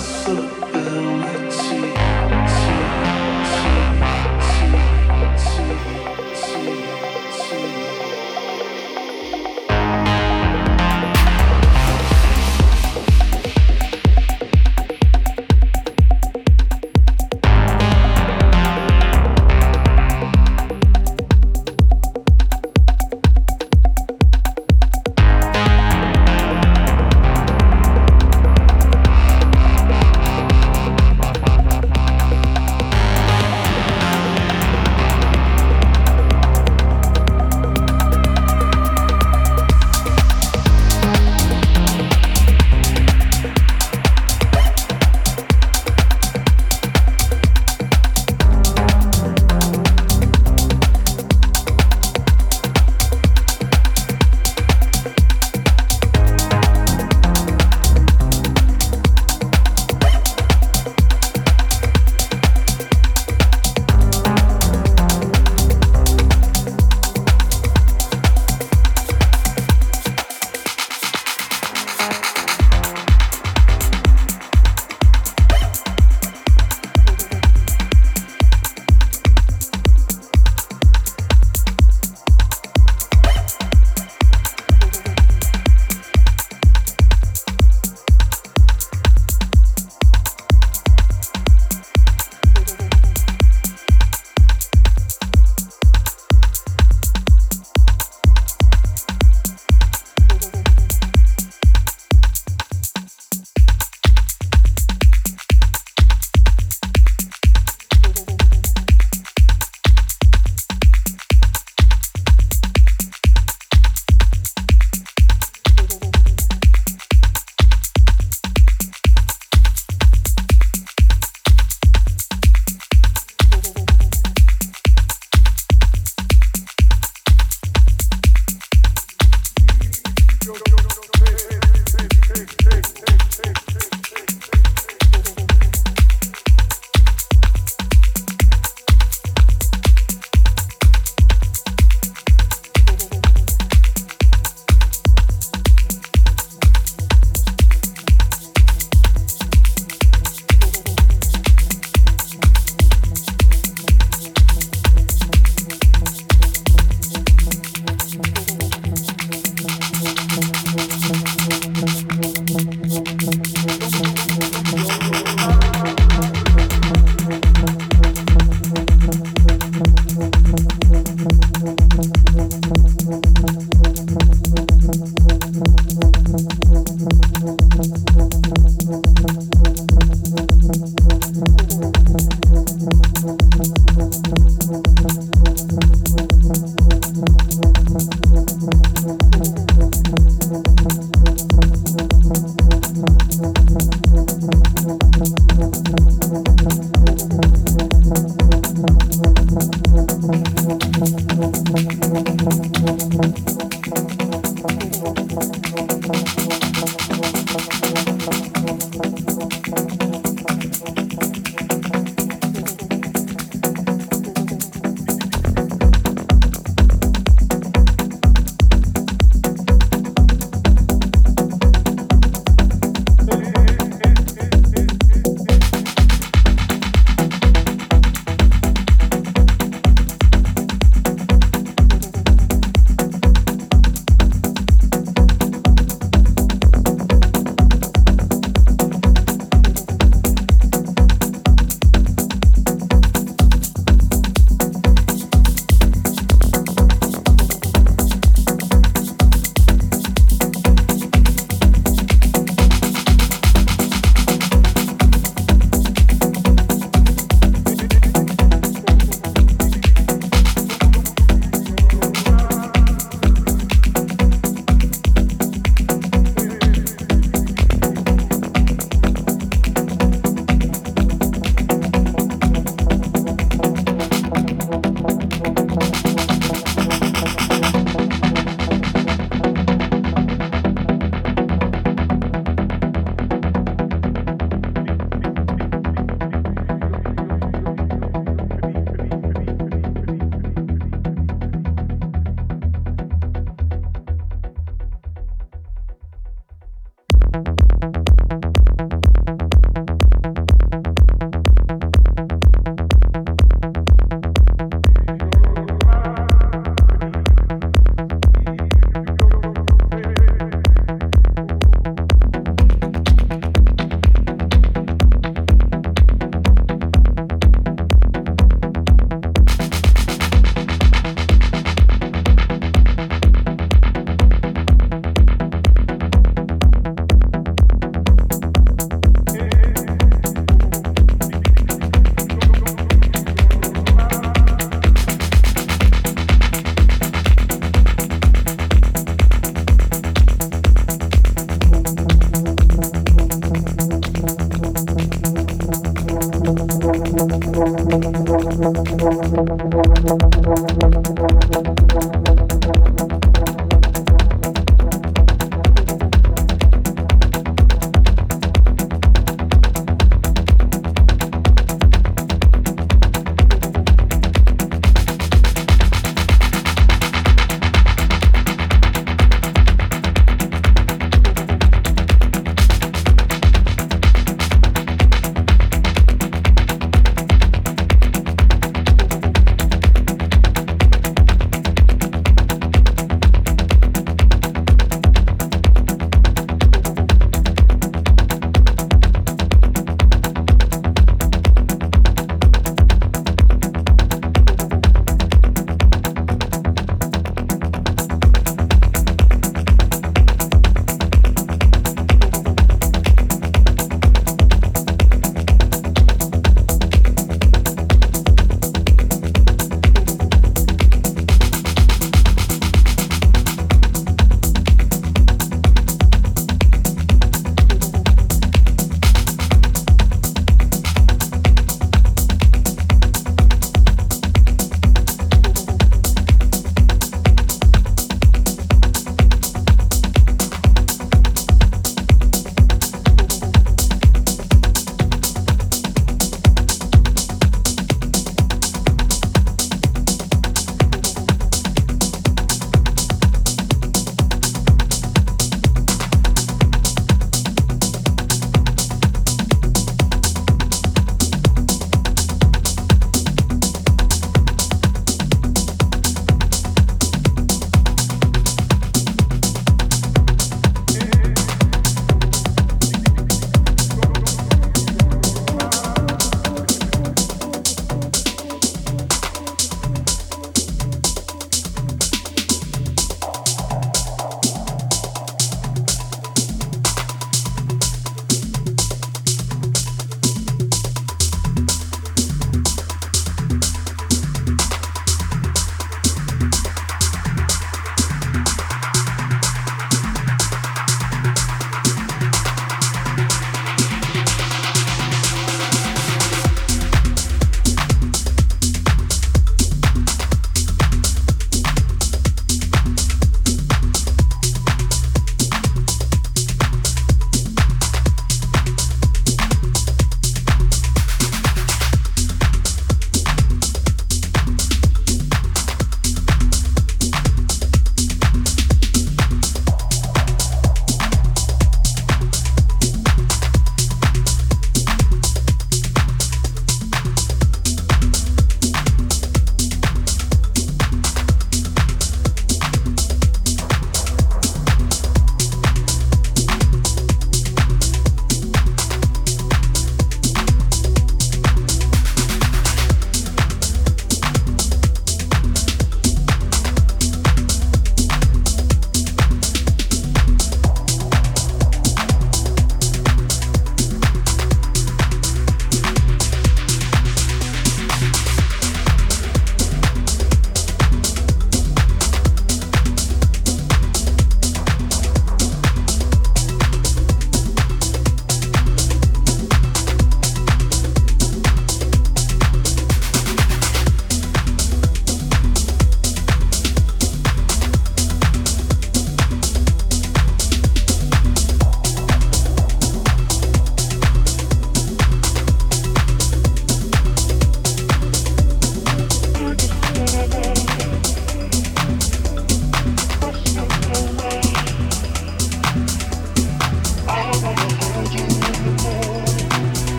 是